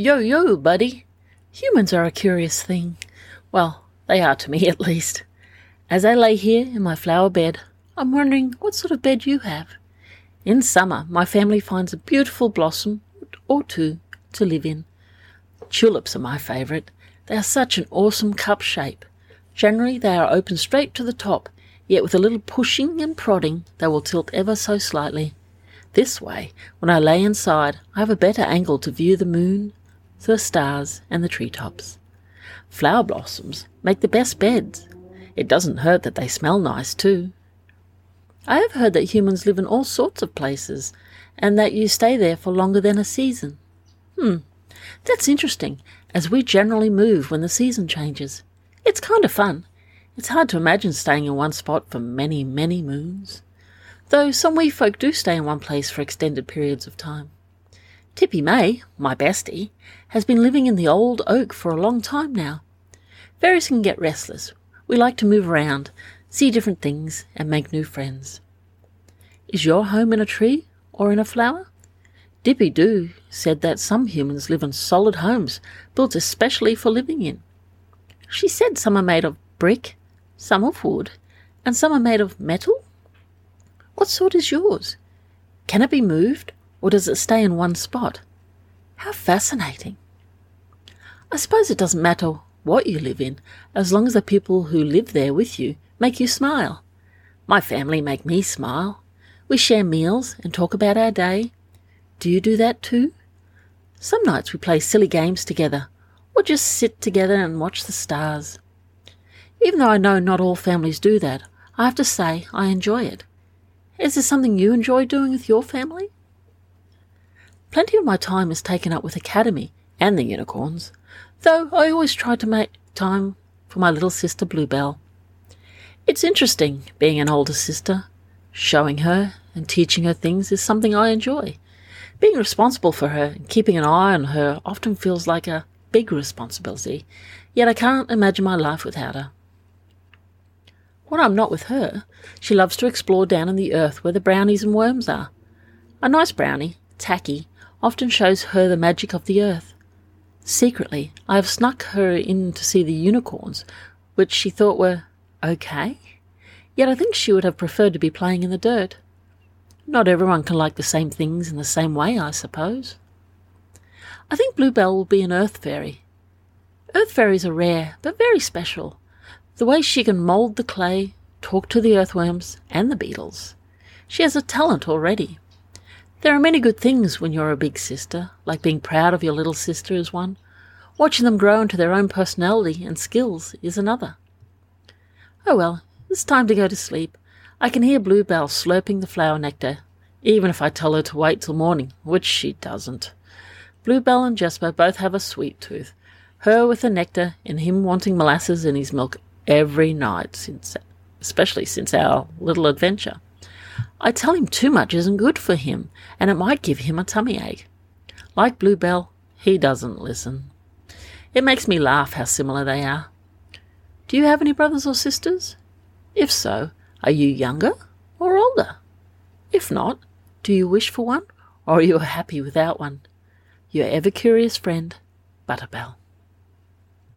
Yo, yo, buddy. Humans are a curious thing. Well, they are to me at least. As I lay here in my flower bed, I'm wondering what sort of bed you have. In summer, my family finds a beautiful blossom or two to live in. Tulips are my favourite. They are such an awesome cup shape. Generally, they are open straight to the top, yet with a little pushing and prodding, they will tilt ever so slightly. This way, when I lay inside, I have a better angle to view the moon, the stars, and the treetops. Flower blossoms make the best beds. It doesn't hurt that they smell nice, too. I have heard that humans live in all sorts of places, and that you stay there for longer than a season. Hmm, that's interesting, as we generally move when the season changes. It's kind of fun. It's hard to imagine staying in one spot for many, many moons. Though some wee folk do stay in one place for extended periods of time. Tippy May, my bestie, has been living in the old oak for a long time now. Fairies can get restless. We like to move around, see different things, and make new friends. Is your home in a tree or in a flower? Dippy Doo said that some humans live in solid homes built especially for living in. She said some are made of brick, some of wood, and some are made of metal. What sort is yours? Can it be moved, or does it stay in one spot? How fascinating. I suppose it doesn't matter what you live in, as long as the people who live there with you make you smile. My family make me smile. We share meals and talk about our day. Do you do that too? Some nights we play silly games together, or just sit together and watch the stars. Even though I know not all families do that, I have to say I enjoy it. Is there something you enjoy doing with your family? Plenty of my time is taken up with Academy and the unicorns, though I always try to make time for my little sister Blue Bell. It's interesting being an older sister. Showing her and teaching her things is something I enjoy. Being responsible for her and keeping an eye on her often feels like a big responsibility, yet I can't imagine my life without her. When I'm not with her, she loves to explore down in the earth where the brownies and worms are. A nice brownie, Tacky, often shows her the magic of the earth. Secretly, I have snuck her in to see the unicorns, which she thought were okay, yet I think she would have preferred to be playing in the dirt. Not everyone can like the same things in the same way, I suppose. I think Blue Bell will be an earth fairy. Earth fairies are rare, but very special. The way she can mould the clay, talk to the earthworms and the beetles. She has a talent already. There are many good things when you're a big sister, like being proud of your little sister is one. Watching them grow into their own personality and skills is another. Oh well, it's time to go to sleep. I can hear Blue Bell slurping the flower nectar, even if I tell her to wait till morning, which she doesn't. Blue Bell and Jesper both have a sweet tooth, her with the nectar and him wanting molasses in his milk every night since especially since our little adventure. I tell him too much isn't good for him, and it might give him a tummy ache. Like Blue Bell, he doesn't listen. It makes me laugh how similar they are. Do you have any brothers or sisters? If so, are you younger or older? If not, do you wish for one, or are you happy without one? Your ever curious friend, Butter Bell.